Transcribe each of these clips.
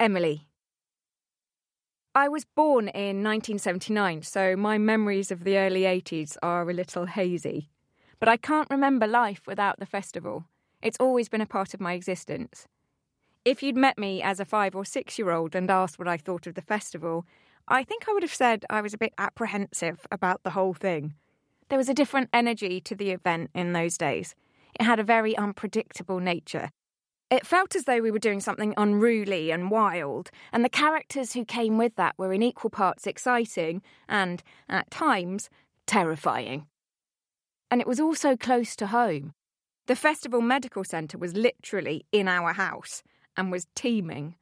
Emily. I was born in 1979, so my memories of the early 80s are a little hazy. But I can't remember life without the festival. It's always been a part of my existence. If you'd met me as a five or six year old and asked what I thought of the festival, I think I would have said I was a bit apprehensive about the whole thing. There was a different energy to the event in those days. It had a very unpredictable nature. It felt as though we were doing something unruly and wild, and the characters who came with that were in equal parts exciting and, at times, terrifying. And it was also close to home. The Festival Medical Centre was literally in our house and was teeming.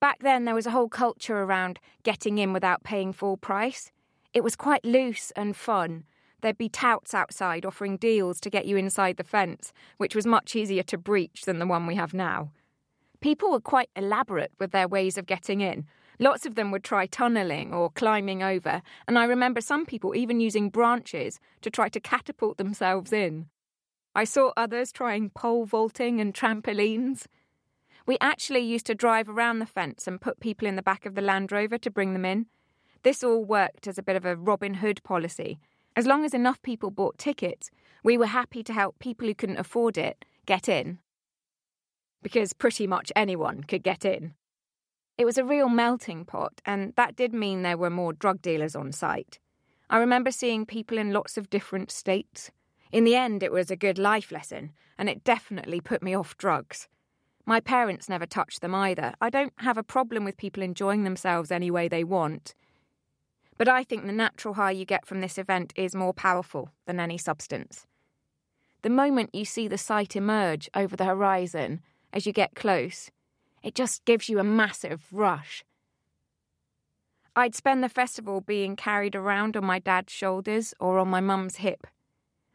Back then, there was a whole culture around getting in without paying full price. It was quite loose and fun, There'd be touts outside offering deals to get you inside the fence, which was much easier to breach than the one we have now. People were quite elaborate with their ways of getting in. Lots of them would try tunnelling or climbing over, and I remember some people even using branches to try to catapult themselves in. I saw others trying pole vaulting and trampolines. We actually used to drive around the fence and put people in the back of the Land Rover to bring them in. This all worked as a bit of a Robin Hood policy, as long as enough people bought tickets, we were happy to help people who couldn't afford it get in. Because pretty much anyone could get in. It was a real melting pot, and that did mean there were more drug dealers on site. I remember seeing people in lots of different states. In the end, it was a good life lesson, and it definitely put me off drugs. My parents never touched them either. I don't have a problem with people enjoying themselves any way they want. But I think the natural high you get from this event is more powerful than any substance. The moment you see the site emerge over the horizon as you get close, it just gives you a massive rush. I'd spend the festival being carried around on my dad's shoulders or on my mum's hip.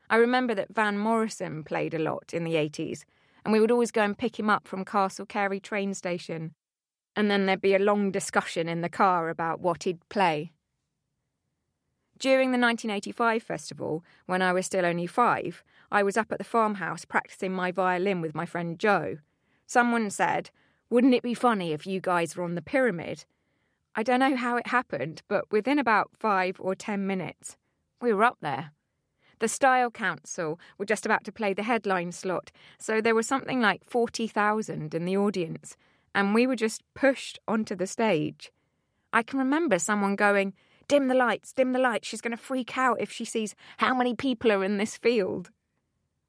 I remember that Van Morrison played a lot in the 80s, and we would always go and pick him up from Castle Cary train station. And then there'd be a long discussion in the car about what he'd play. During the 1985 festival, when I was still only five, I was up at the farmhouse practicing my violin with my friend Joe. Someone said, Wouldn't it be funny if you guys were on the pyramid? I don't know how it happened, but within about five or ten minutes, we were up there. The Style Council were just about to play the headline slot, so there was something like 40,000 in the audience, and we were just pushed onto the stage. I can remember someone going, Dim the lights, dim the lights. She's going to freak out if she sees how many people are in this field.